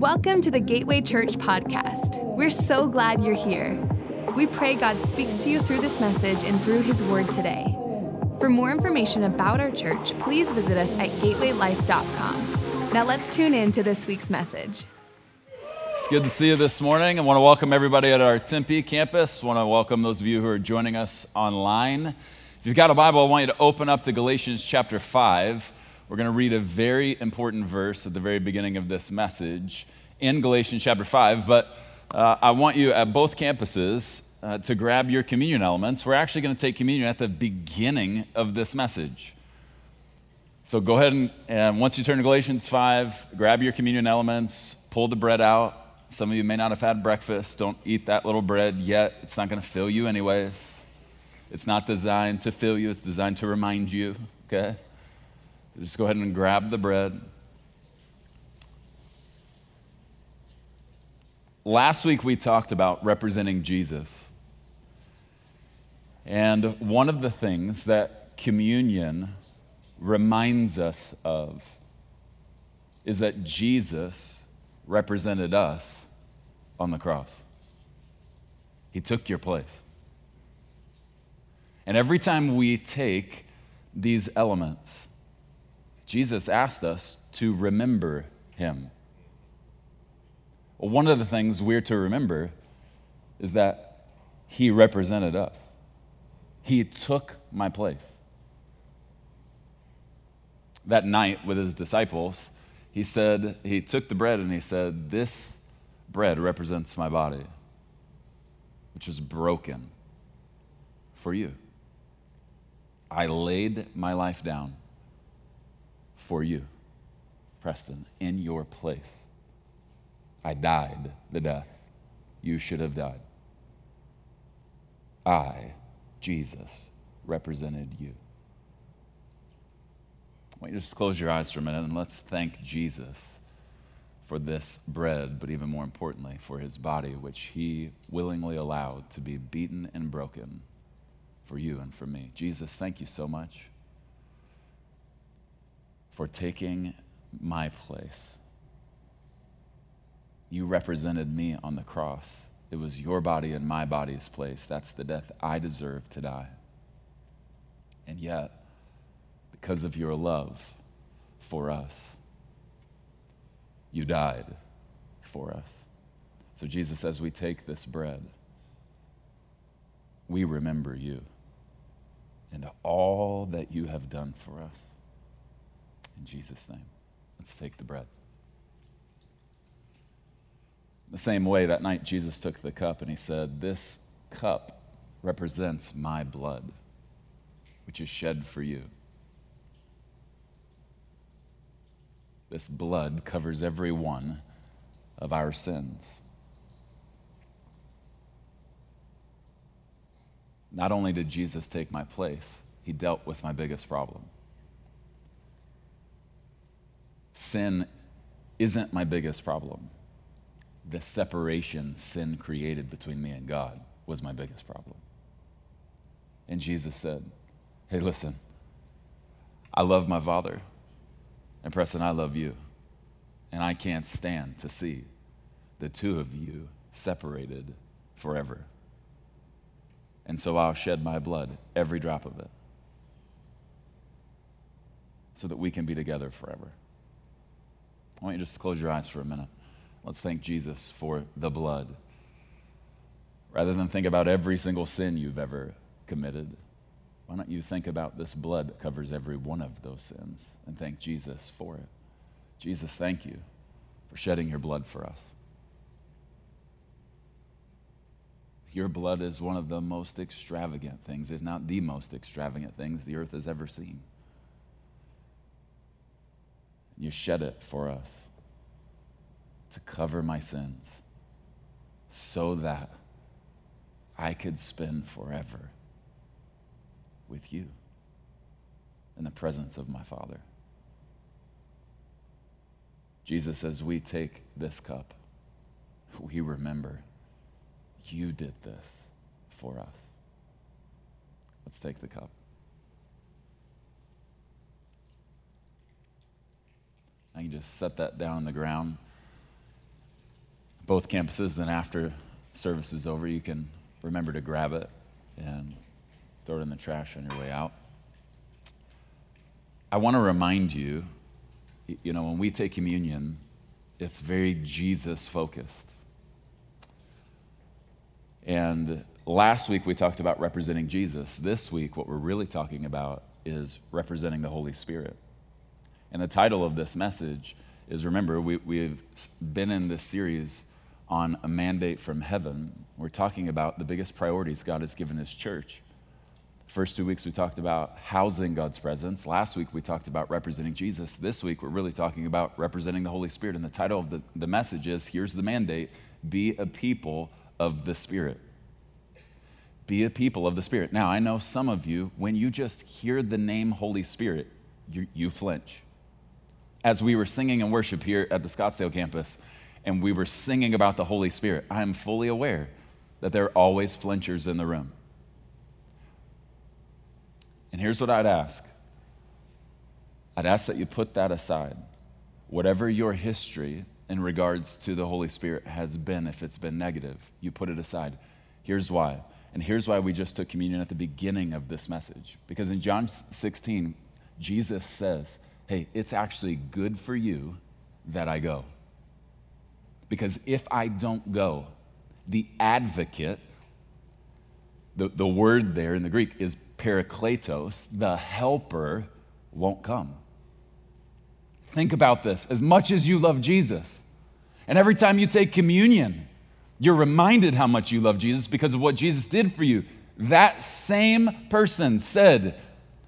Welcome to the Gateway Church podcast. We're so glad you're here. We pray God speaks to you through this message and through His Word today. For more information about our church, please visit us at gatewaylife.com. Now let's tune in to this week's message. It's good to see you this morning. I want to welcome everybody at our Tempe campus. I want to welcome those of you who are joining us online. If you've got a Bible, I want you to open up to Galatians chapter 5. We're going to read a very important verse at the very beginning of this message in Galatians chapter 5. But uh, I want you at both campuses uh, to grab your communion elements. We're actually going to take communion at the beginning of this message. So go ahead and, and once you turn to Galatians 5, grab your communion elements, pull the bread out. Some of you may not have had breakfast. Don't eat that little bread yet. It's not going to fill you, anyways. It's not designed to fill you, it's designed to remind you, okay? Just go ahead and grab the bread. Last week we talked about representing Jesus. And one of the things that communion reminds us of is that Jesus represented us on the cross. He took your place. And every time we take these elements, Jesus asked us to remember him. One of the things we're to remember is that he represented us, he took my place. That night with his disciples, he said, he took the bread and he said, This bread represents my body, which was broken for you. I laid my life down for you, Preston, in your place. I died the death you should have died. I, Jesus, represented you. Why don't you just close your eyes for a minute and let's thank Jesus for this bread, but even more importantly, for his body, which he willingly allowed to be beaten and broken for you and for me. Jesus, thank you so much for taking my place. You represented me on the cross. It was your body and my body's place. That's the death I deserve to die. And yet, because of your love for us, you died for us. So, Jesus, as we take this bread, we remember you and all that you have done for us. In Jesus' name, let's take the bread. The same way, that night Jesus took the cup and he said, This cup represents my blood, which is shed for you. This blood covers every one of our sins. Not only did Jesus take my place, he dealt with my biggest problem. Sin isn't my biggest problem. The separation sin created between me and God was my biggest problem. And Jesus said, Hey, listen, I love my Father. And Preston, I love you. And I can't stand to see the two of you separated forever. And so I'll shed my blood, every drop of it, so that we can be together forever. I want you to just close your eyes for a minute. Let's thank Jesus for the blood. Rather than think about every single sin you've ever committed, why don't you think about this blood that covers every one of those sins and thank Jesus for it? Jesus, thank you for shedding your blood for us. Your blood is one of the most extravagant things, if not the most extravagant things the earth has ever seen. You shed it for us to cover my sins so that I could spend forever with you in the presence of my Father. Jesus, as we take this cup, we remember you did this for us. Let's take the cup. I can just set that down on the ground. both campuses. Then after service is over, you can remember to grab it and throw it in the trash on your way out. I want to remind you, you know, when we take communion, it's very Jesus focused. And last week we talked about representing Jesus. This week, what we're really talking about is representing the Holy Spirit. And the title of this message is remember, we, we've been in this series on a mandate from heaven. We're talking about the biggest priorities God has given His church. First two weeks we talked about housing God's presence. Last week we talked about representing Jesus. This week we're really talking about representing the Holy Spirit. And the title of the, the message is Here's the Mandate Be a People of the Spirit. Be a people of the Spirit. Now, I know some of you, when you just hear the name Holy Spirit, you, you flinch. As we were singing in worship here at the Scottsdale campus, and we were singing about the Holy Spirit, I am fully aware that there are always flinchers in the room. And here's what I'd ask I'd ask that you put that aside. Whatever your history in regards to the Holy Spirit has been, if it's been negative, you put it aside. Here's why. And here's why we just took communion at the beginning of this message. Because in John 16, Jesus says, Hey, it's actually good for you that I go. Because if I don't go, the advocate, the, the word there in the Greek is parakletos, the helper, won't come. Think about this. As much as you love Jesus, and every time you take communion, you're reminded how much you love Jesus because of what Jesus did for you. That same person said,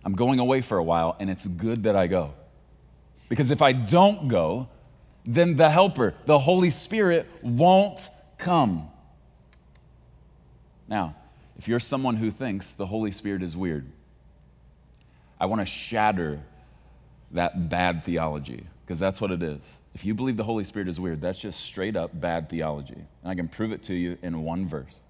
I'm going away for a while, and it's good that I go. Because if I don't go, then the Helper, the Holy Spirit, won't come. Now, if you're someone who thinks the Holy Spirit is weird, I want to shatter that bad theology, because that's what it is. If you believe the Holy Spirit is weird, that's just straight up bad theology. And I can prove it to you in one verse.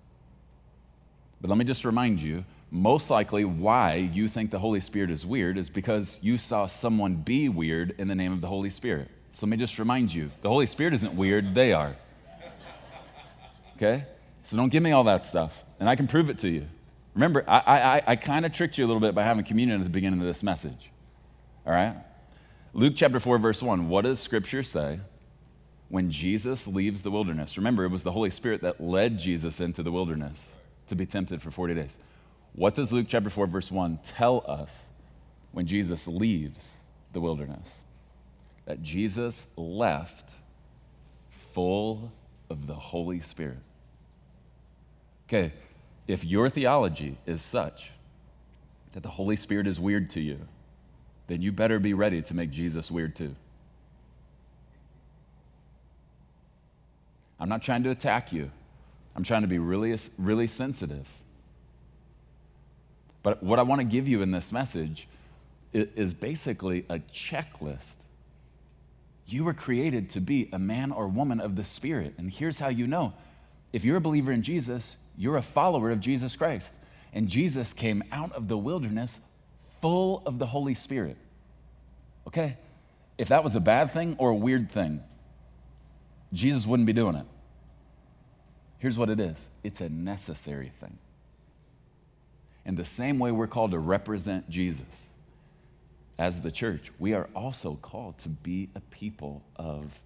But let me just remind you most likely why you think the Holy Spirit is weird is because you saw someone be weird in the name of the Holy Spirit. So let me just remind you the Holy Spirit isn't weird, they are. Okay? So don't give me all that stuff and I can prove it to you. Remember, I, I, I kind of tricked you a little bit by having communion at the beginning of this message. All right? Luke chapter 4, verse 1. What does Scripture say when Jesus leaves the wilderness? Remember, it was the Holy Spirit that led Jesus into the wilderness to be tempted for 40 days. What does Luke chapter 4, verse 1 tell us when Jesus leaves the wilderness? That Jesus left full of the Holy Spirit. Okay, if your theology is such that the Holy Spirit is weird to you, then you better be ready to make Jesus weird too. I'm not trying to attack you. I'm trying to be really, really sensitive. But what I want to give you in this message is basically a checklist. You were created to be a man or woman of the Spirit. And here's how you know if you're a believer in Jesus, you're a follower of Jesus Christ. And Jesus came out of the wilderness full of the Holy Spirit. Okay? If that was a bad thing or a weird thing, Jesus wouldn't be doing it. Here's what it is it's a necessary thing. In the same way we're called to represent Jesus as the church, we are also called to be a people of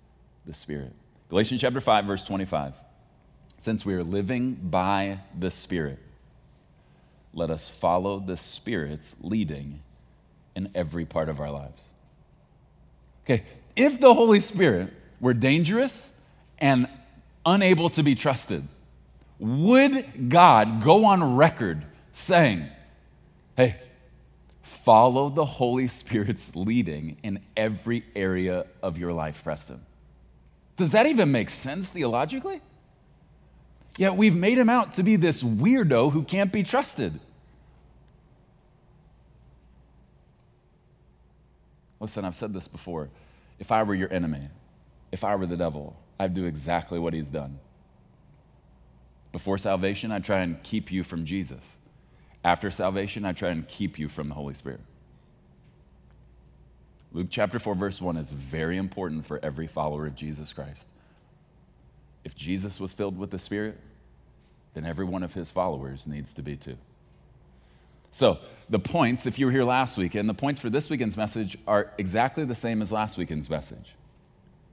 the Spirit. Galatians chapter 5, verse 25 since we are living by the Spirit, let us follow the Spirit's leading in every part of our lives. Okay, if the Holy Spirit were dangerous and unable to be trusted, would God go on record saying, hey, follow the Holy Spirit's leading in every area of your life, Preston? Does that even make sense theologically? Yet we've made him out to be this weirdo who can't be trusted. Listen, I've said this before. If I were your enemy, if I were the devil, I'd do exactly what he's done. Before salvation, I'd try and keep you from Jesus. After salvation, I try and keep you from the Holy Spirit. Luke chapter 4, verse 1 is very important for every follower of Jesus Christ. If Jesus was filled with the Spirit, then every one of his followers needs to be too. So, the points, if you were here last weekend, the points for this weekend's message are exactly the same as last weekend's message.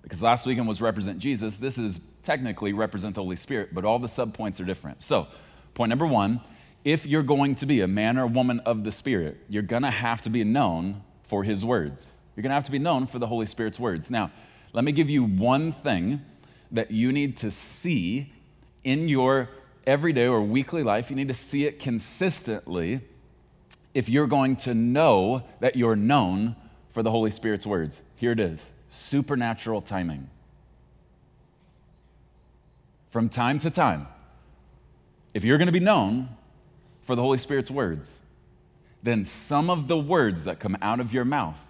Because last weekend was represent Jesus, this is technically represent the Holy Spirit, but all the subpoints are different. So, point number one if you're going to be a man or a woman of the Spirit, you're going to have to be known for his words. You're going to have to be known for the Holy Spirit's words. Now, let me give you one thing that you need to see in your everyday or weekly life. You need to see it consistently if you're going to know that you're known for the Holy Spirit's words. Here it is supernatural timing. From time to time, if you're going to be known for the Holy Spirit's words, then some of the words that come out of your mouth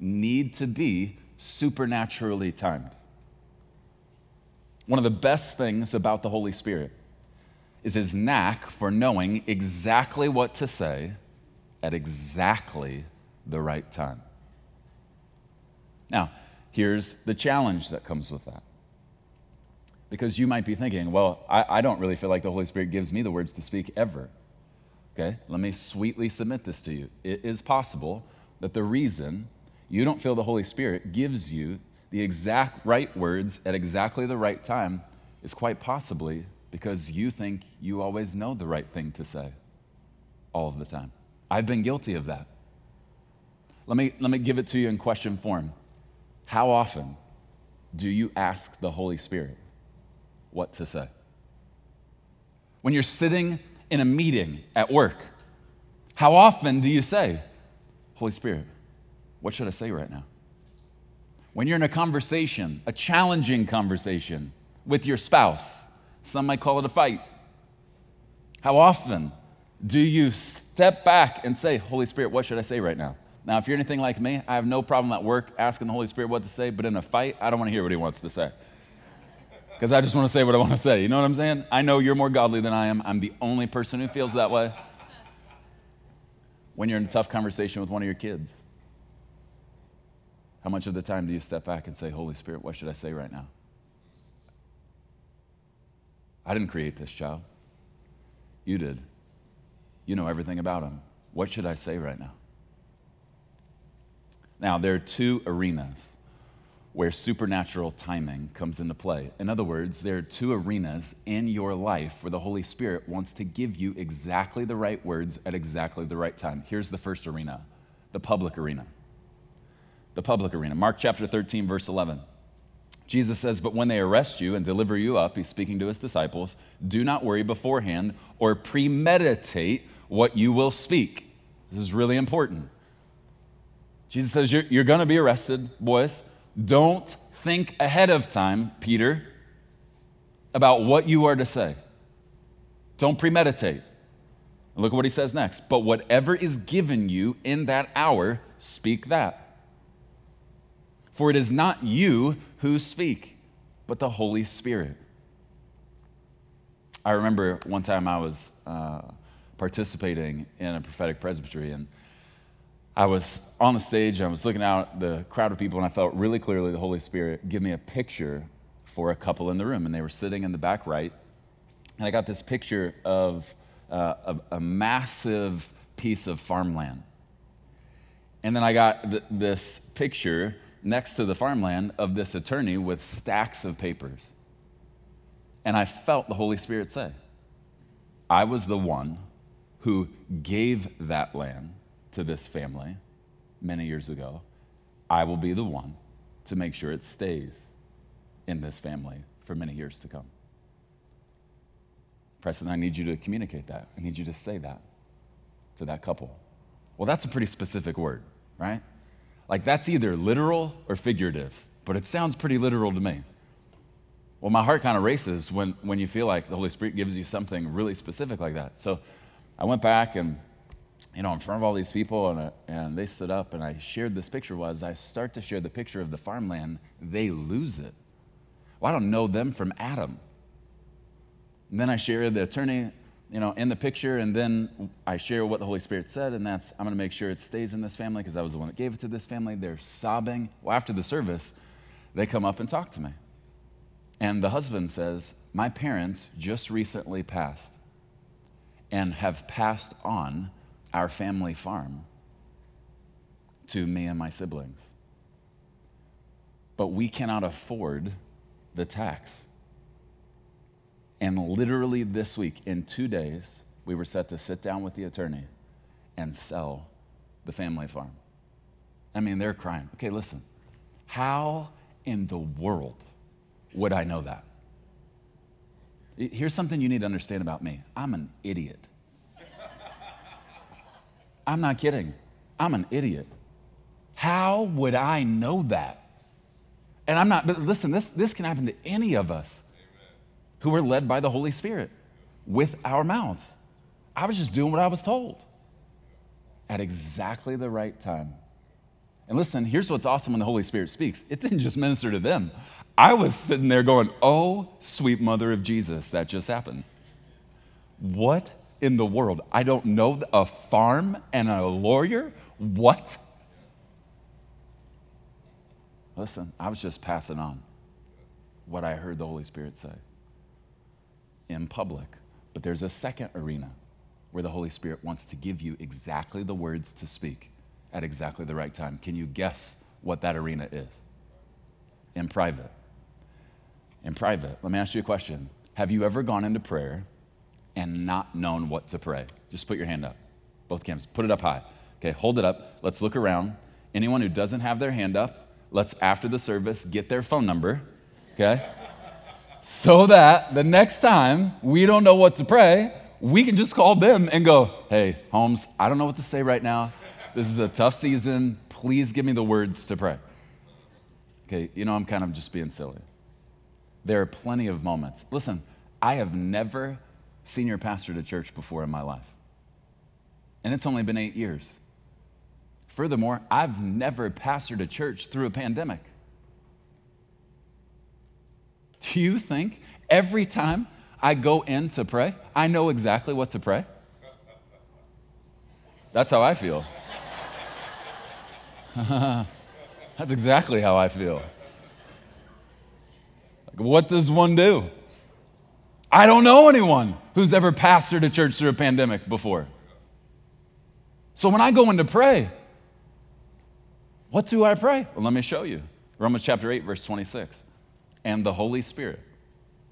need to be supernaturally timed. One of the best things about the Holy Spirit is his knack for knowing exactly what to say at exactly the right time. Now, here's the challenge that comes with that. Because you might be thinking, well, I, I don't really feel like the Holy Spirit gives me the words to speak ever. Okay, let me sweetly submit this to you. It is possible that the reason you don't feel the Holy Spirit gives you the exact right words at exactly the right time is quite possibly because you think you always know the right thing to say all of the time. I've been guilty of that. Let me, let me give it to you in question form. How often do you ask the Holy Spirit what to say? When you're sitting in a meeting at work, how often do you say, Holy Spirit, what should I say right now? When you're in a conversation, a challenging conversation with your spouse, some might call it a fight. How often do you step back and say, Holy Spirit, what should I say right now? Now, if you're anything like me, I have no problem at work asking the Holy Spirit what to say, but in a fight, I don't want to hear what he wants to say. Because I just want to say what I want to say. You know what I'm saying? I know you're more godly than I am. I'm the only person who feels that way. When you're in a tough conversation with one of your kids, how much of the time do you step back and say, Holy Spirit, what should I say right now? I didn't create this child. You did. You know everything about him. What should I say right now? Now, there are two arenas where supernatural timing comes into play. In other words, there are two arenas in your life where the Holy Spirit wants to give you exactly the right words at exactly the right time. Here's the first arena the public arena. The public arena. Mark chapter 13, verse 11. Jesus says, But when they arrest you and deliver you up, he's speaking to his disciples, do not worry beforehand or premeditate what you will speak. This is really important. Jesus says, You're, you're going to be arrested, boys. Don't think ahead of time, Peter, about what you are to say. Don't premeditate. look at what he says next. But whatever is given you in that hour, speak that. For it is not you who speak, but the Holy Spirit. I remember one time I was uh, participating in a prophetic presbytery, and I was on the stage, I was looking out the crowd of people, and I felt really clearly the Holy Spirit give me a picture for a couple in the room, and they were sitting in the back right. And I got this picture of uh, a, a, massive piece of farmland. And then I got th- this picture next to the farmland of this attorney with stacks of papers. And I felt the Holy Spirit say, I was the one who gave that land to this family many years ago, I will be the one to make sure it stays in this family for many years to come. Preston, I need you to communicate that. I need you to say that to that couple. Well, that's a pretty specific word, right? Like that's either literal or figurative, but it sounds pretty literal to me. Well, my heart kind of races when, when you feel like the Holy Spirit gives you something really specific like that. So I went back and you know, in front of all these people, and, uh, and they stood up, and I shared this picture. Was I start to share the picture of the farmland, they lose it. Well, I don't know them from Adam. And then I share the attorney, you know, in the picture, and then I share what the Holy Spirit said, and that's I'm going to make sure it stays in this family because I was the one that gave it to this family. They're sobbing. Well, after the service, they come up and talk to me. And the husband says, My parents just recently passed and have passed on our family farm to me and my siblings. But we cannot afford the tax. And literally this week, in two days, we were set to sit down with the attorney and sell the family farm. I mean, they're crying. Okay, listen. How in the world would I know that? Here's something you need to understand about me I'm an idiot. I'm not kidding. I'm an idiot. How would I know that? And I'm not, but listen, this, this can happen to any of us who are led by the Holy Spirit with our mouths. I was just doing what I was told at exactly the right time. And listen, here's what's awesome when the Holy Spirit speaks it didn't just minister to them. I was sitting there going, Oh, sweet mother of Jesus, that just happened. What in the world? I don't know a farm and a lawyer? What? Listen, I was just passing on what I heard the Holy Spirit say in public. But there's a second arena where the Holy Spirit wants to give you exactly the words to speak at exactly the right time. Can you guess what that arena is? In private. In private, let me ask you a question. Have you ever gone into prayer and not known what to pray? Just put your hand up. Both cams. Put it up high. Okay, hold it up. Let's look around. Anyone who doesn't have their hand up, let's after the service get their phone number. Okay? so that the next time we don't know what to pray, we can just call them and go, hey, Holmes, I don't know what to say right now. This is a tough season. Please give me the words to pray. Okay, you know, I'm kind of just being silly. There are plenty of moments. Listen, I have never senior pastor to church before in my life, and it's only been eight years. Furthermore, I've never pastored a church through a pandemic. Do you think every time I go in to pray, I know exactly what to pray. That's how I feel. That's exactly how I feel. Like, what does one do? I don't know anyone who's ever pastored a church through a pandemic before. So when I go in to pray, what do I pray? Well, let me show you. Romans chapter 8, verse 26. And the Holy Spirit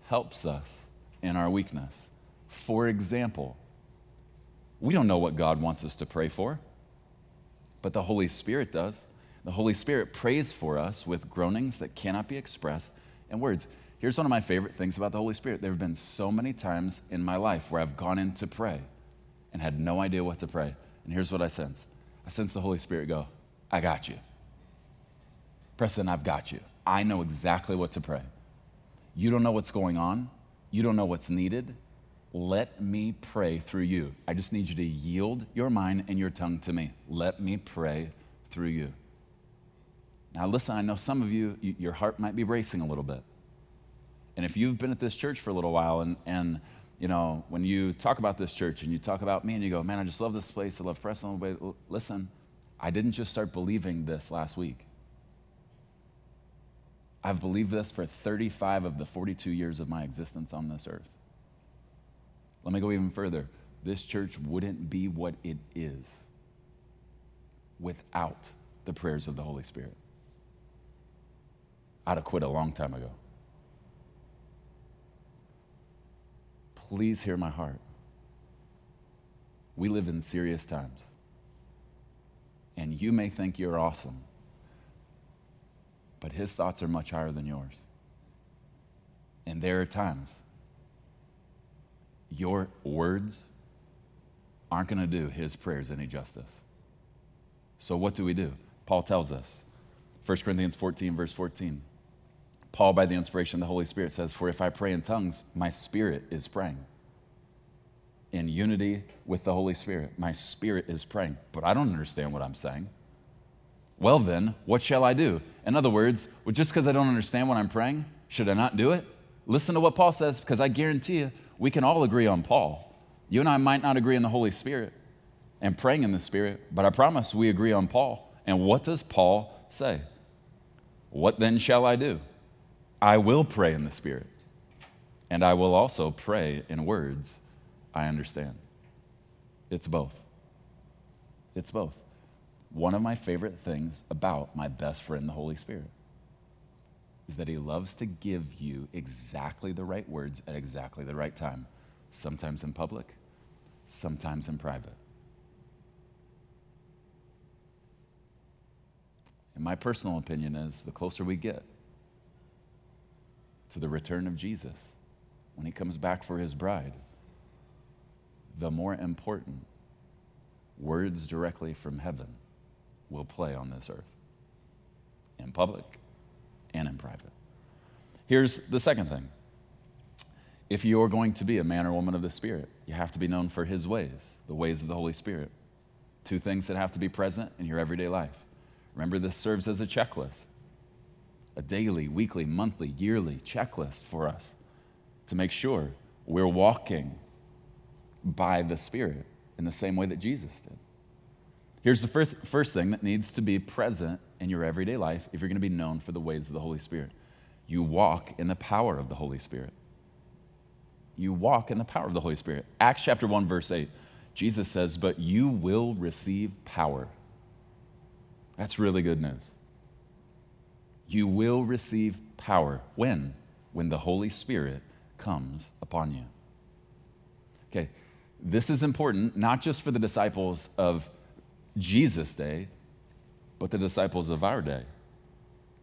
helps us in our weakness. For example, we don't know what God wants us to pray for, but the Holy Spirit does. The Holy Spirit prays for us with groanings that cannot be expressed in words. Here's one of my favorite things about the Holy Spirit. There have been so many times in my life where I've gone in to pray and had no idea what to pray. And here's what I sensed I sensed the Holy Spirit go, I got you. Preston, I've got you. I know exactly what to pray. You don't know what's going on. You don't know what's needed. Let me pray through you. I just need you to yield your mind and your tongue to me. Let me pray through you. Now, listen, I know some of you, your heart might be racing a little bit. And if you've been at this church for a little while, and, and you know, when you talk about this church and you talk about me and you go, man, I just love this place, I love Preston, listen, I didn't just start believing this last week. I've believed this for 35 of the 42 years of my existence on this earth. Let me go even further. This church wouldn't be what it is without the prayers of the Holy Spirit. I'd have quit a long time ago. Please hear my heart. We live in serious times. And you may think you're awesome but his thoughts are much higher than yours. And there are times your words aren't going to do his prayers any justice. So, what do we do? Paul tells us, 1 Corinthians 14, verse 14. Paul, by the inspiration of the Holy Spirit, says, For if I pray in tongues, my spirit is praying. In unity with the Holy Spirit, my spirit is praying. But I don't understand what I'm saying. Well, then, what shall I do? In other words, well, just because I don't understand what I'm praying, should I not do it? Listen to what Paul says, because I guarantee you, we can all agree on Paul. You and I might not agree in the Holy Spirit and praying in the Spirit, but I promise we agree on Paul. And what does Paul say? What then shall I do? I will pray in the Spirit, and I will also pray in words I understand. It's both. It's both. One of my favorite things about my best friend, the Holy Spirit, is that he loves to give you exactly the right words at exactly the right time, sometimes in public, sometimes in private. And my personal opinion is the closer we get to the return of Jesus, when he comes back for his bride, the more important words directly from heaven will play on this earth, in public and in private. Here's the second thing if you're going to be a man or woman of the Spirit, you have to be known for his ways, the ways of the Holy Spirit. Two things that have to be present in your everyday life. Remember, this serves as a checklist a daily, weekly, monthly, yearly checklist for us to make sure we're walking by the Spirit in the same way that Jesus did. Here's the first, first thing that needs to be present in your everyday life if you're going to be known for the ways of the Holy Spirit. You walk in the power of the Holy Spirit. You walk in the power of the Holy Spirit. Acts chapter 1, verse 8, Jesus says, But you will receive power. That's really good news. You will receive power. When? When the Holy Spirit comes upon you. Okay, this is important, not just for the disciples of Jesus' day, but the disciples of our day.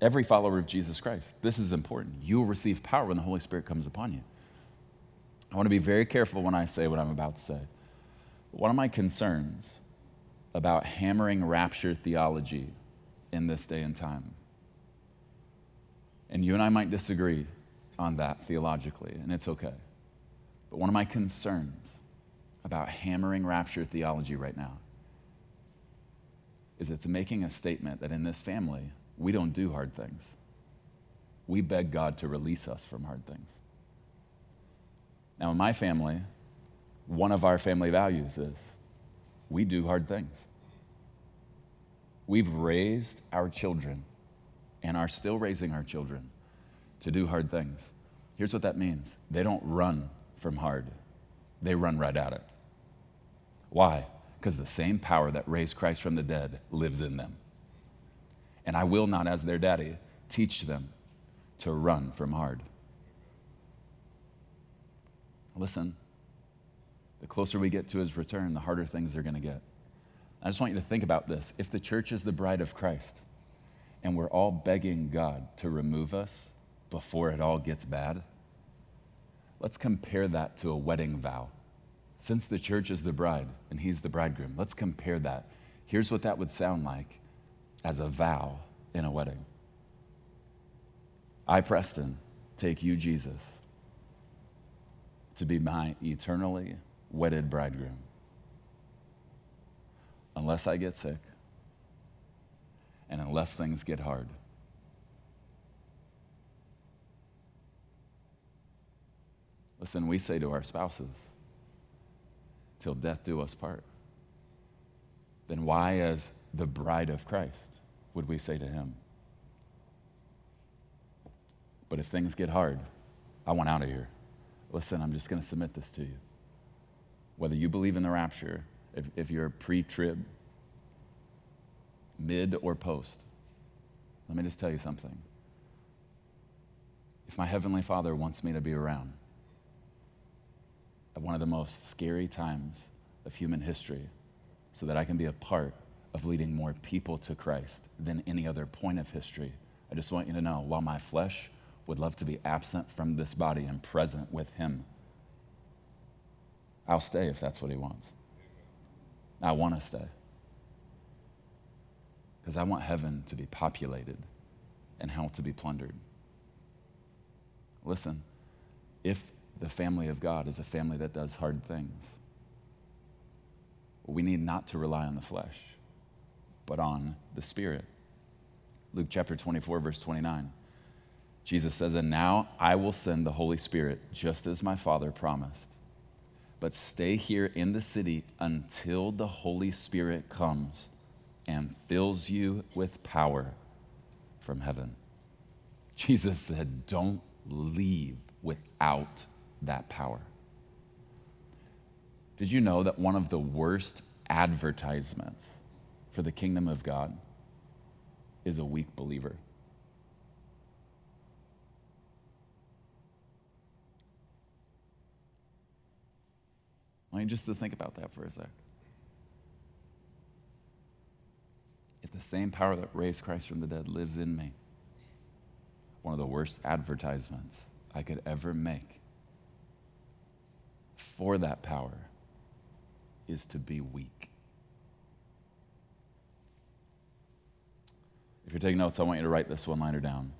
Every follower of Jesus Christ. This is important. You will receive power when the Holy Spirit comes upon you. I want to be very careful when I say what I'm about to say. One of my concerns about hammering rapture theology in this day and time, and you and I might disagree on that theologically, and it's okay. But one of my concerns about hammering rapture theology right now is it's making a statement that in this family, we don't do hard things. We beg God to release us from hard things. Now, in my family, one of our family values is we do hard things. We've raised our children and are still raising our children to do hard things. Here's what that means they don't run from hard, they run right at it. Why? because the same power that raised Christ from the dead lives in them. And I will not, as their daddy, teach them to run from hard. Listen, the closer we get to his return, the harder things are going to get. I just want you to think about this. If the church is the bride of Christ and we're all begging God to remove us before it all gets bad, let's compare that to a wedding vow. Since the church is the bride and he's the bridegroom, let's compare that. Here's what that would sound like as a vow in a wedding. I, Preston, take you, Jesus, to be my eternally wedded bridegroom. Unless I get sick and unless things get hard. Listen, we say to our spouses, till death do us part. Then why, as the bride of Christ, would we say to him, But if things get hard, I want out of here. Listen, I'm just going to submit this to you. Whether you believe in the rapture, if, if you're pre trib, mid, or post, let me just tell you something. If my Heavenly Father wants me to be around, at one of the most scary times of human history so that I can be a part of leading more people to Christ than any other point of history. I just want you to know while my flesh would love to be absent from this body and present with Him, I'll stay if that's what He wants. I want to stay. Because I want heaven to be populated and hell to be plundered. Listen, if the family of God is a family that does hard things. We need not to rely on the flesh, but on the Spirit. Luke chapter 24, verse 29. Jesus says, And now I will send the Holy Spirit just as my Father promised. But stay here in the city until the Holy Spirit comes and fills you with power from heaven. Jesus said, Don't leave without that power. Did you know that one of the worst advertisements for the kingdom of God is a weak believer? I you just to think about that for a sec. If the same power that raised Christ from the dead lives in me, one of the worst advertisements I could ever make for that power is to be weak. If you're taking notes, I want you to write this one liner down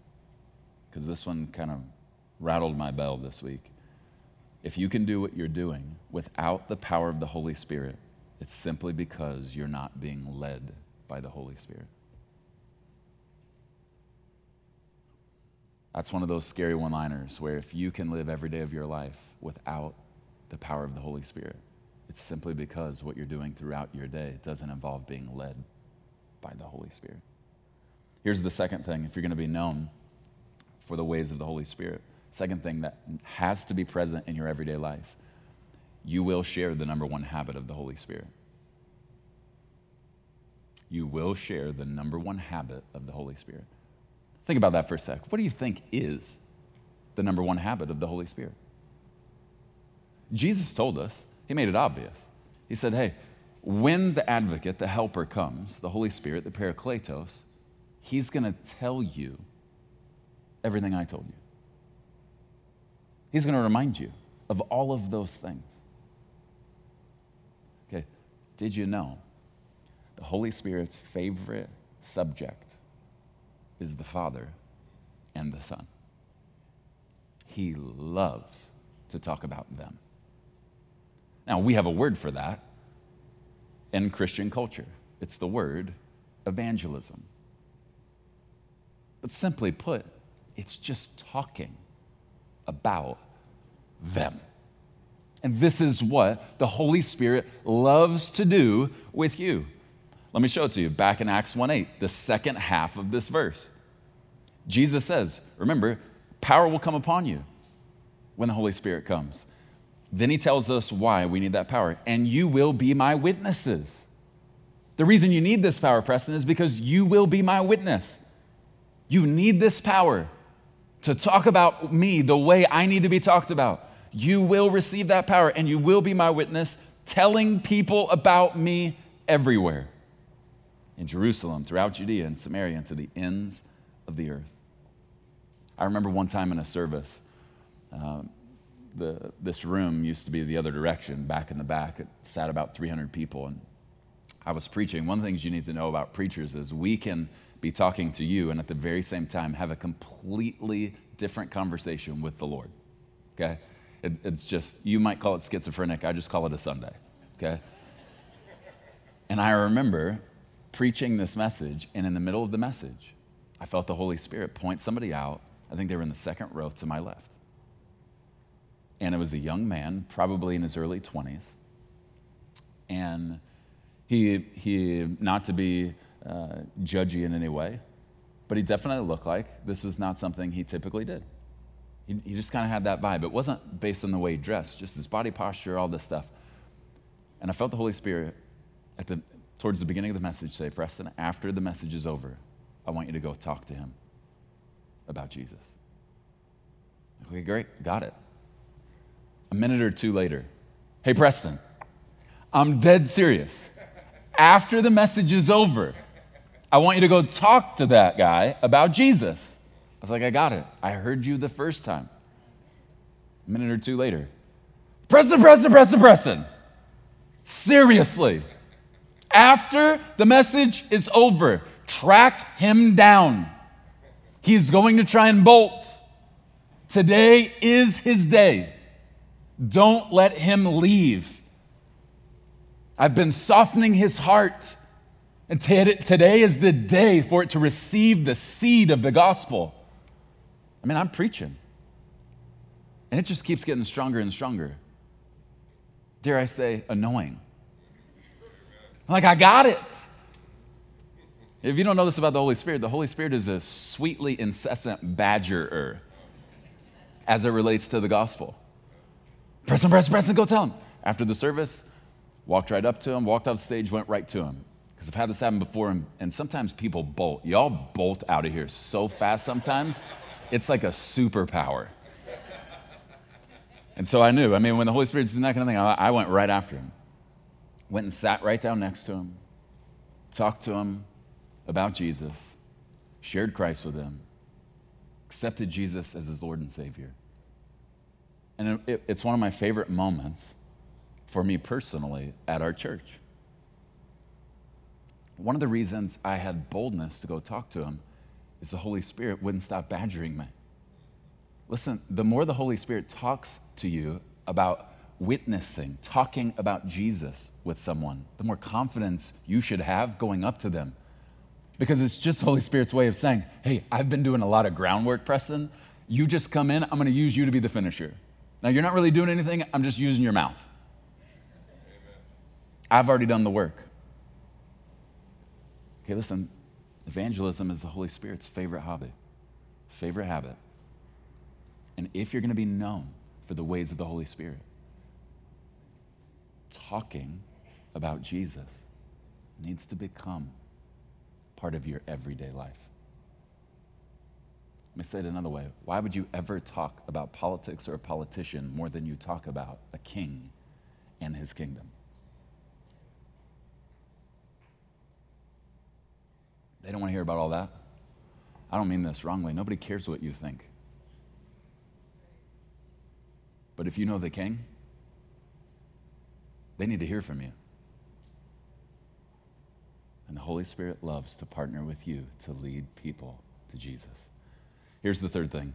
because this one kind of rattled my bell this week. If you can do what you're doing without the power of the Holy Spirit, it's simply because you're not being led by the Holy Spirit. That's one of those scary one liners where if you can live every day of your life without the power of the Holy Spirit, it's simply because what you're doing throughout your day doesn't involve being led by the Holy Spirit. Here's the second thing if you're going to be known for the ways of the Holy Spirit, second thing that has to be present in your everyday life, you will share the number one habit of the Holy Spirit. You will share the number one habit of the Holy Spirit. Think about that for a sec. What do you think is the number one habit of the Holy Spirit? Jesus told us, He made it obvious. He said, Hey, when the advocate, the helper comes, the Holy Spirit, the Parakletos, He's going to tell you everything I told you. He's going to remind you of all of those things. Okay, did you know the Holy Spirit's favorite subject is the Father and the Son. He loves to talk about them. Now, we have a word for that in Christian culture it's the word evangelism. But simply put, it's just talking about them. And this is what the Holy Spirit loves to do with you. Let me show it to you back in Acts 1 8, the second half of this verse. Jesus says, Remember, power will come upon you when the Holy Spirit comes. Then he tells us why we need that power. And you will be my witnesses. The reason you need this power, Preston, is because you will be my witness. You need this power to talk about me the way I need to be talked about. You will receive that power and you will be my witness, telling people about me everywhere in Jerusalem, throughout Judea and Samaria, and to the ends of the earth. I remember one time in a service, um, the, this room used to be the other direction, back in the back. It sat about 300 people, and I was preaching. One of the things you need to know about preachers is we can be talking to you and at the very same time have a completely different conversation with the Lord. Okay? It, it's just, you might call it schizophrenic, I just call it a Sunday. Okay? And I remember preaching this message, and in the middle of the message, I felt the Holy Spirit point somebody out. I think they were in the second row to my left. And it was a young man, probably in his early 20s. And he, he not to be uh, judgy in any way, but he definitely looked like this was not something he typically did. He, he just kind of had that vibe. It wasn't based on the way he dressed, just his body posture, all this stuff. And I felt the Holy Spirit at the, towards the beginning of the message say, Preston, after the message is over, I want you to go talk to him about Jesus. Okay, great, got it. A minute or two later, hey, Preston, I'm dead serious. After the message is over, I want you to go talk to that guy about Jesus. I was like, I got it. I heard you the first time. A minute or two later, Preston, Preston, Preston, Preston. Seriously. After the message is over, track him down. He's going to try and bolt. Today is his day. Don't let him leave. I've been softening his heart. And today is the day for it to receive the seed of the gospel. I mean, I'm preaching. And it just keeps getting stronger and stronger. Dare I say, annoying. Like, I got it. If you don't know this about the Holy Spirit, the Holy Spirit is a sweetly incessant badgerer as it relates to the gospel. Preston, press Preston, go tell him. After the service, walked right up to him, walked off stage, went right to him. Because I've had this happen before, and, and sometimes people bolt. Y'all bolt out of here so fast sometimes, it's like a superpower. And so I knew. I mean, when the Holy Spirit's doing that kind of thing, I, I went right after him. Went and sat right down next to him, talked to him about Jesus, shared Christ with him, accepted Jesus as his Lord and Savior. And it, it's one of my favorite moments for me personally at our church. One of the reasons I had boldness to go talk to him is the Holy Spirit wouldn't stop badgering me. Listen, the more the Holy Spirit talks to you about witnessing, talking about Jesus with someone, the more confidence you should have going up to them. Because it's just Holy Spirit's way of saying, hey, I've been doing a lot of groundwork, Preston. You just come in, I'm going to use you to be the finisher. Now, you're not really doing anything, I'm just using your mouth. I've already done the work. Okay, listen, evangelism is the Holy Spirit's favorite hobby, favorite habit. And if you're going to be known for the ways of the Holy Spirit, talking about Jesus needs to become part of your everyday life. Let me say it another way. Why would you ever talk about politics or a politician more than you talk about a king and his kingdom? They don't want to hear about all that. I don't mean this wrongly. Nobody cares what you think. But if you know the king, they need to hear from you. And the Holy Spirit loves to partner with you to lead people to Jesus. Here's the third thing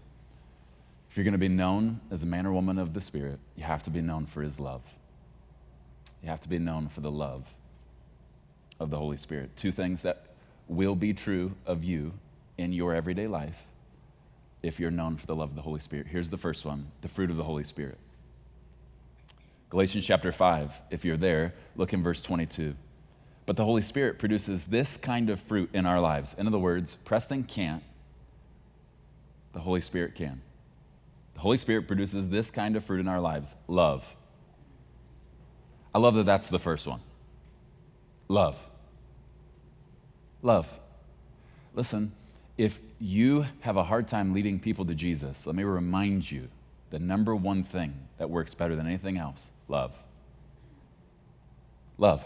if you're going to be known as a man or woman of the Spirit, you have to be known for his love. You have to be known for the love of the Holy Spirit. Two things that will be true of you in your everyday life if you're known for the love of the Holy Spirit. Here's the first one the fruit of the Holy Spirit. Galatians chapter 5, if you're there, look in verse 22. But the Holy Spirit produces this kind of fruit in our lives. In other words, Preston can't, the Holy Spirit can. The Holy Spirit produces this kind of fruit in our lives love. I love that that's the first one. Love. Love. Listen, if you have a hard time leading people to Jesus, let me remind you the number one thing that works better than anything else love. Love.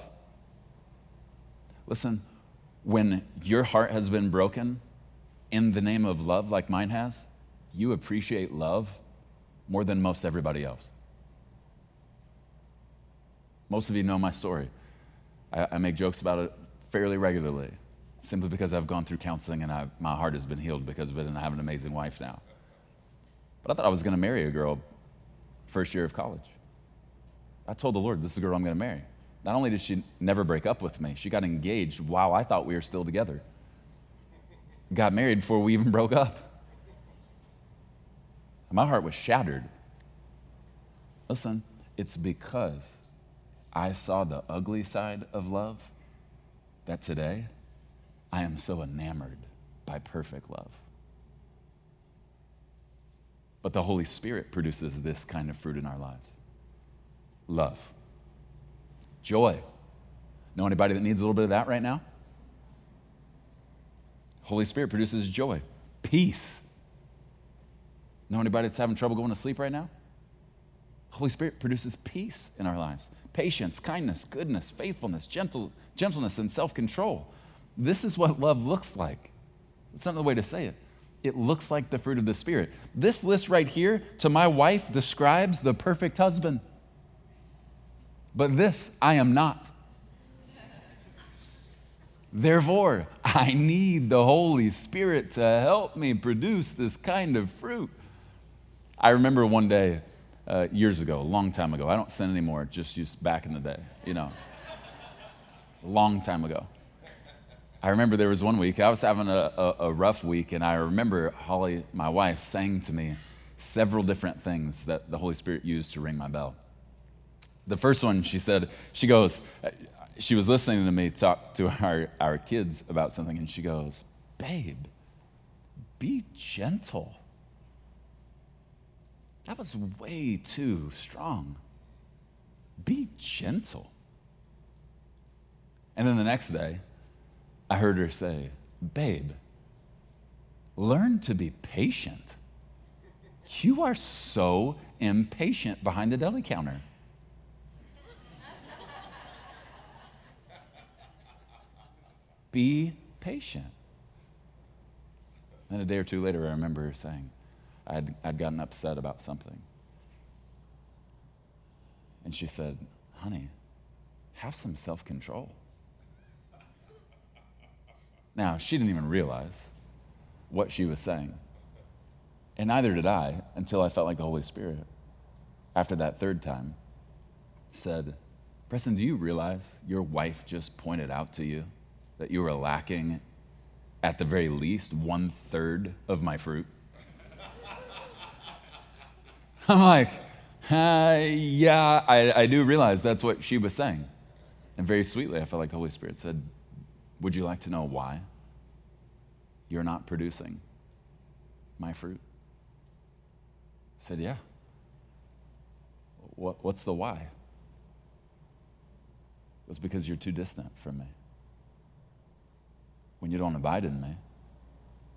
Listen, when your heart has been broken in the name of love, like mine has, you appreciate love more than most everybody else. Most of you know my story. I, I make jokes about it fairly regularly simply because I've gone through counseling and I, my heart has been healed because of it, and I have an amazing wife now. But I thought I was going to marry a girl first year of college. I told the Lord, this is the girl I'm going to marry. Not only did she never break up with me, she got engaged while I thought we were still together. Got married before we even broke up. My heart was shattered. Listen, it's because I saw the ugly side of love that today I am so enamored by perfect love. But the Holy Spirit produces this kind of fruit in our lives love, joy. Know anybody that needs a little bit of that right now? Holy Spirit produces joy, peace. Know anybody that's having trouble going to sleep right now? Holy Spirit produces peace in our lives patience, kindness, goodness, faithfulness, gentle, gentleness, and self control. This is what love looks like. That's not the way to say it. It looks like the fruit of the Spirit. This list right here to my wife describes the perfect husband. But this I am not. Therefore, I need the Holy Spirit to help me produce this kind of fruit. I remember one day, uh, years ago, a long time ago, I don't sin anymore, just used back in the day, you know, long time ago. I remember there was one week, I was having a, a, a, rough week, and I remember Holly, my wife, saying to me several different things that the Holy Spirit used to ring my bell. The first one, she said, she goes, she was listening to me talk to our, our kids about something, and she goes, Babe, be gentle. That was way too strong. Be gentle. And then the next day, I heard her say, Babe, learn to be patient. You are so impatient behind the deli counter. Be patient. Then a day or two later, I remember her saying, I'd, I'd gotten upset about something. And she said, Honey, have some self control. Now, she didn't even realize what she was saying. And neither did I until I felt like the Holy Spirit, after that third time, said, Preston, do you realize your wife just pointed out to you that you were lacking, at the very least, one third of my fruit? I'm like, uh, yeah, I, I do realize that's what she was saying. And very sweetly, I felt like the Holy Spirit said, Would you like to know why you're not producing my fruit? I said, Yeah. What, what's the why? It was because you're too distant from me. When you don't abide in me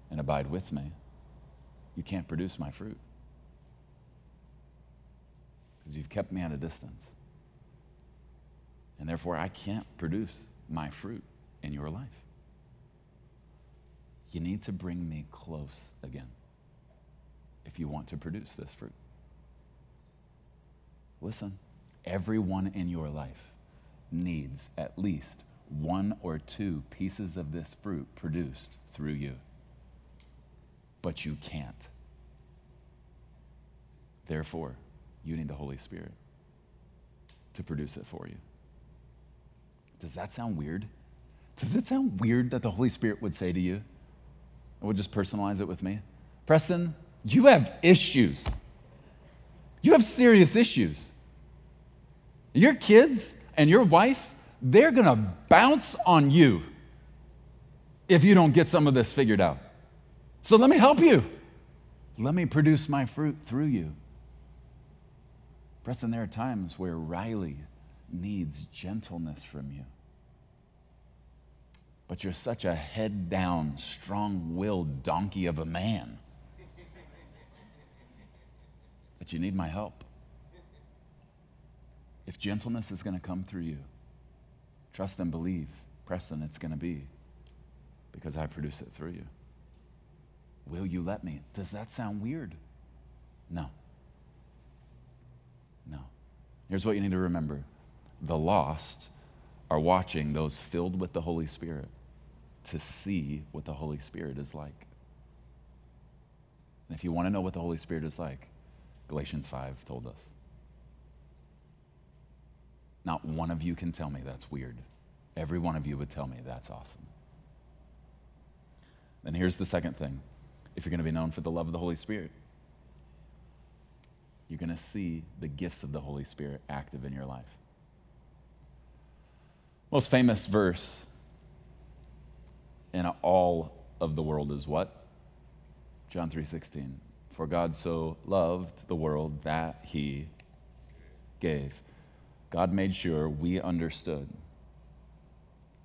and abide with me, you can't produce my fruit because you've kept me at a distance. And therefore, I can't produce my fruit in your life. You need to bring me close again if you want to produce this fruit. Listen, everyone in your life needs at least one or two pieces of this fruit produced through you. But you can't. Therefore, you need the Holy Spirit to produce it for you. Does that sound weird? Does it sound weird that the Holy Spirit would say to you, I would just personalize it with me? Preston, you have issues. You have serious issues. Your kids and your wife, they're gonna bounce on you if you don't get some of this figured out. So let me help you. Let me produce my fruit through you. Preston, there are times where Riley needs gentleness from you. But you're such a head down, strong willed donkey of a man that you need my help. If gentleness is going to come through you, trust and believe, Preston, it's going to be because I produce it through you. Will you let me? Does that sound weird? No. No. Here's what you need to remember the lost are watching those filled with the Holy Spirit to see what the Holy Spirit is like. And if you want to know what the Holy Spirit is like, Galatians 5 told us. Not one of you can tell me that's weird. Every one of you would tell me that's awesome. Then here's the second thing if you're going to be known for the love of the Holy Spirit, you're going to see the gifts of the Holy Spirit active in your life. Most famous verse in all of the world is what? John 3:16. For God so loved the world that he gave. God made sure we understood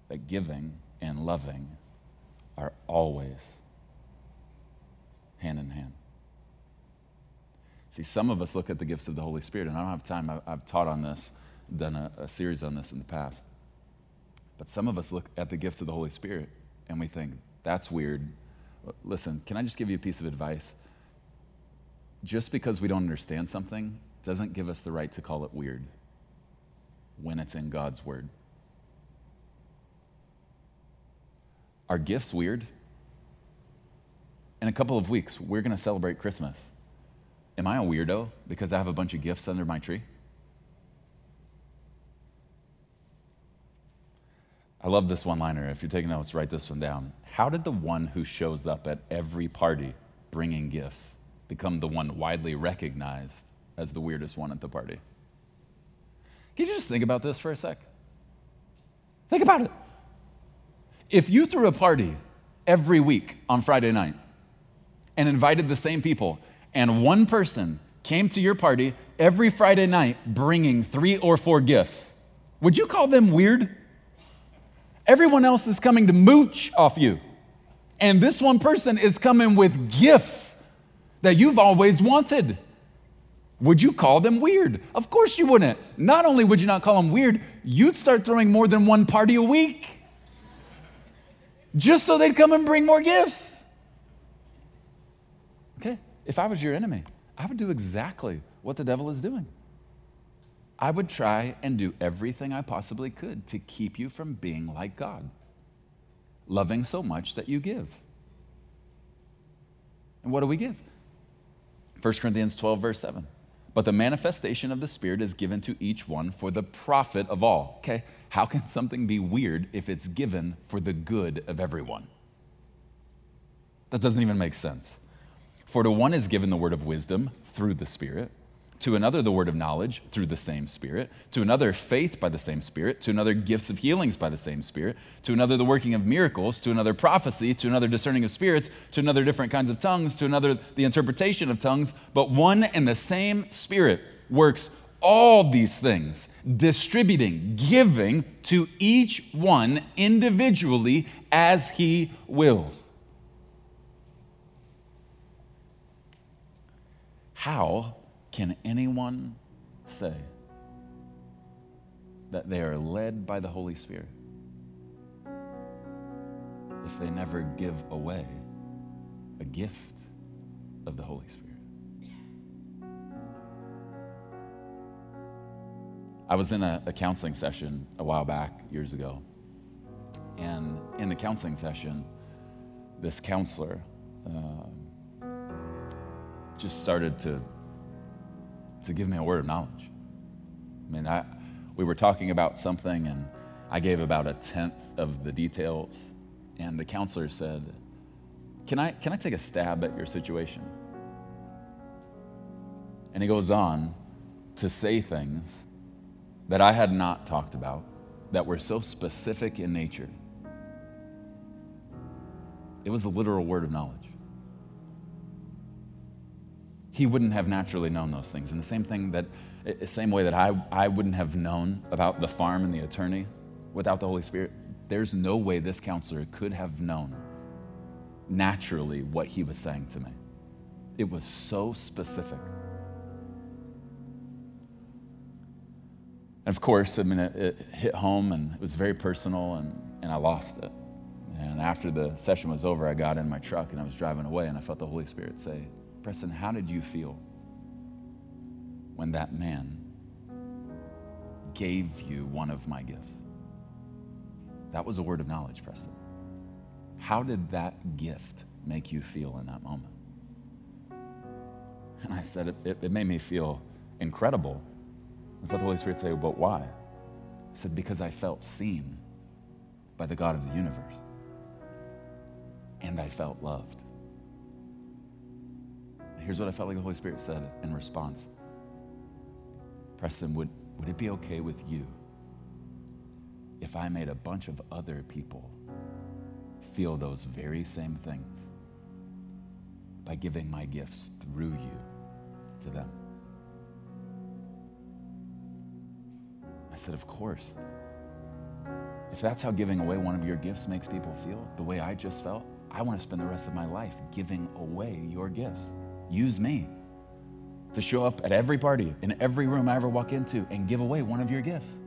that giving and loving are always hand in hand. See, some of us look at the gifts of the Holy Spirit, and I don't have time. I've, I've taught on this, done a, a series on this in the past. But some of us look at the gifts of the Holy Spirit and we think, that's weird. Listen, can I just give you a piece of advice? Just because we don't understand something doesn't give us the right to call it weird when it's in God's Word. Are gifts weird? In a couple of weeks, we're going to celebrate Christmas. Am I a weirdo because I have a bunch of gifts under my tree? I love this one liner. If you're taking notes, write this one down. How did the one who shows up at every party bringing gifts become the one widely recognized as the weirdest one at the party? Can you just think about this for a sec? Think about it. If you threw a party every week on Friday night and invited the same people, and one person came to your party every Friday night bringing three or four gifts, would you call them weird? Everyone else is coming to mooch off you. And this one person is coming with gifts that you've always wanted. Would you call them weird? Of course you wouldn't. Not only would you not call them weird, you'd start throwing more than one party a week just so they'd come and bring more gifts. Okay, if I was your enemy, I would do exactly what the devil is doing. I would try and do everything I possibly could to keep you from being like God, loving so much that you give. And what do we give? 1 Corinthians 12, verse 7. But the manifestation of the Spirit is given to each one for the profit of all. Okay, how can something be weird if it's given for the good of everyone? That doesn't even make sense. For to one is given the word of wisdom through the Spirit to another the word of knowledge through the same Spirit, to another faith by the same Spirit, to another gifts of healings by the same Spirit, to another the working of miracles, to another prophecy, to another discerning of spirits, to another different kinds of tongues, to another the interpretation of tongues. But one and the same Spirit works all these things, distributing, giving to each one individually as he wills. How can anyone say that they are led by the Holy Spirit if they never give away a gift of the Holy Spirit? I was in a, a, counseling session a while back, years ago. And in the counseling session, this counselor uh, just started to to give me a word of knowledge. I mean, I, we were talking about something, and I gave about a tenth of the details, and the counselor said, Can I, can I take a stab at your situation? And he goes on to say things that I had not talked about that were so specific in nature. It was a literal word of knowledge he wouldn't have naturally known those things. And the same thing that, eh, eh, same way that I, I wouldn't have known about the farm and the attorney without the Holy Spirit, there's no way this counselor could have known naturally what he was saying to me. It was so specific. And of course, I mean, it, it, hit home and it was very personal, and, and I lost it. And after the session was over, I got in my truck and I was driving away, and I felt the Holy Spirit say, Preston, how did you feel when that man gave you one of my gifts? That was a word of knowledge, Preston. How did that gift make you feel in that moment? And I said, it, it, it made me feel incredible. I felt the Holy Spirit say, but why? I said, because I felt seen by the God of the universe. And I felt loved. Here's what I felt like the Holy Spirit said in response Preston, would, would it be okay with you if I made a bunch of other people feel those very same things by giving my gifts through you to them? I said, Of course. If that's how giving away one of your gifts makes people feel, the way I just felt, I want to spend the rest of my life giving away your gifts. Use me to show up at every party, in every room I ever walk into, and give away one of your gifts.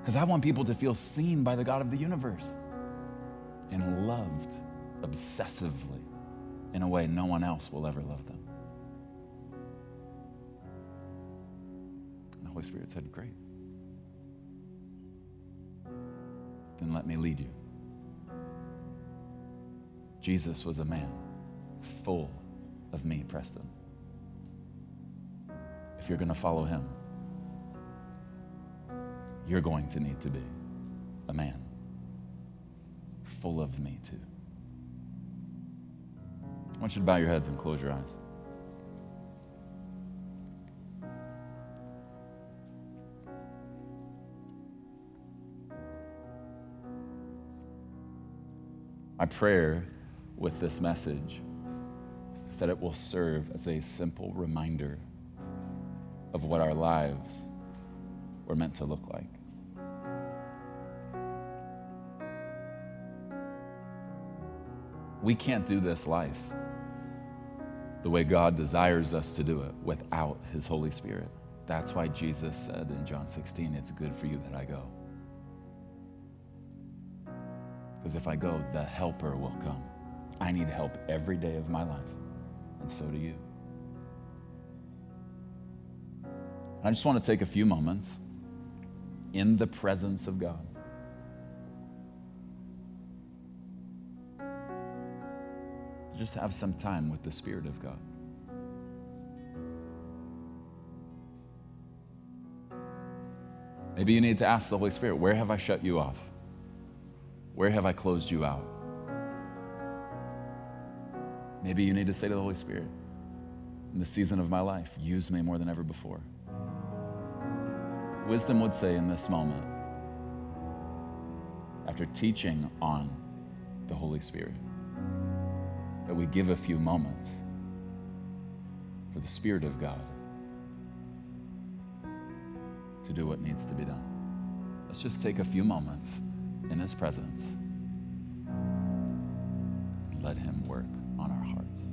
Because I want people to feel seen by the God of the universe and loved obsessively in a way no one else will ever love them. And the Holy Spirit said, Great. Then let me lead you. Jesus was a man full of me, Preston. If you're going to follow him, you're going to need to be a man full of me, too. I want you to bow your heads and close your eyes. My prayer with this message that it will serve as a simple reminder of what our lives were meant to look like. We can't do this life the way God desires us to do it without His Holy Spirit. That's why Jesus said in John 16, It's good for you that I go. Because if I go, the helper will come. I need help every day of my life, and so do you. I just want to take a few moments in the presence of God. Just have some time with the Spirit of God. Maybe you need to ask the Holy Spirit, where have I shut you off? Where have I closed you out? Maybe you need to say to the Holy Spirit, in the season of my life, use me more than ever before. Wisdom would say in this moment, after teaching on the Holy Spirit, that we give a few moments for the Spirit of God to do what needs to be done. Let's just take a few moments in His presence and let Him work hearts.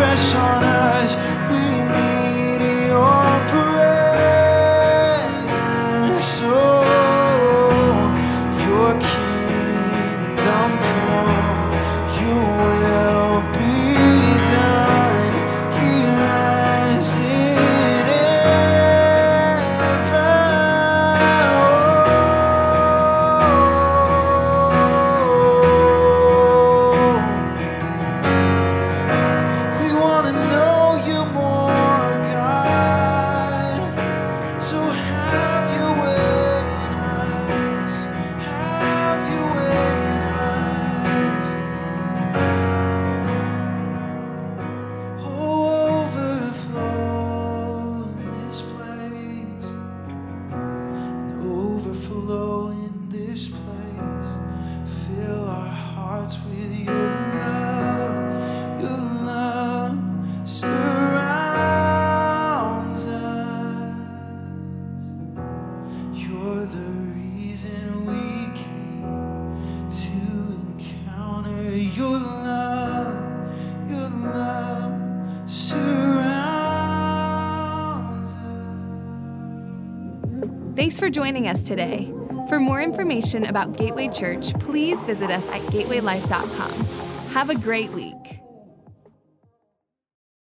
fresh on us. Today. For more information about Gateway Church, please visit us at gatewaylife.com. Have a great week.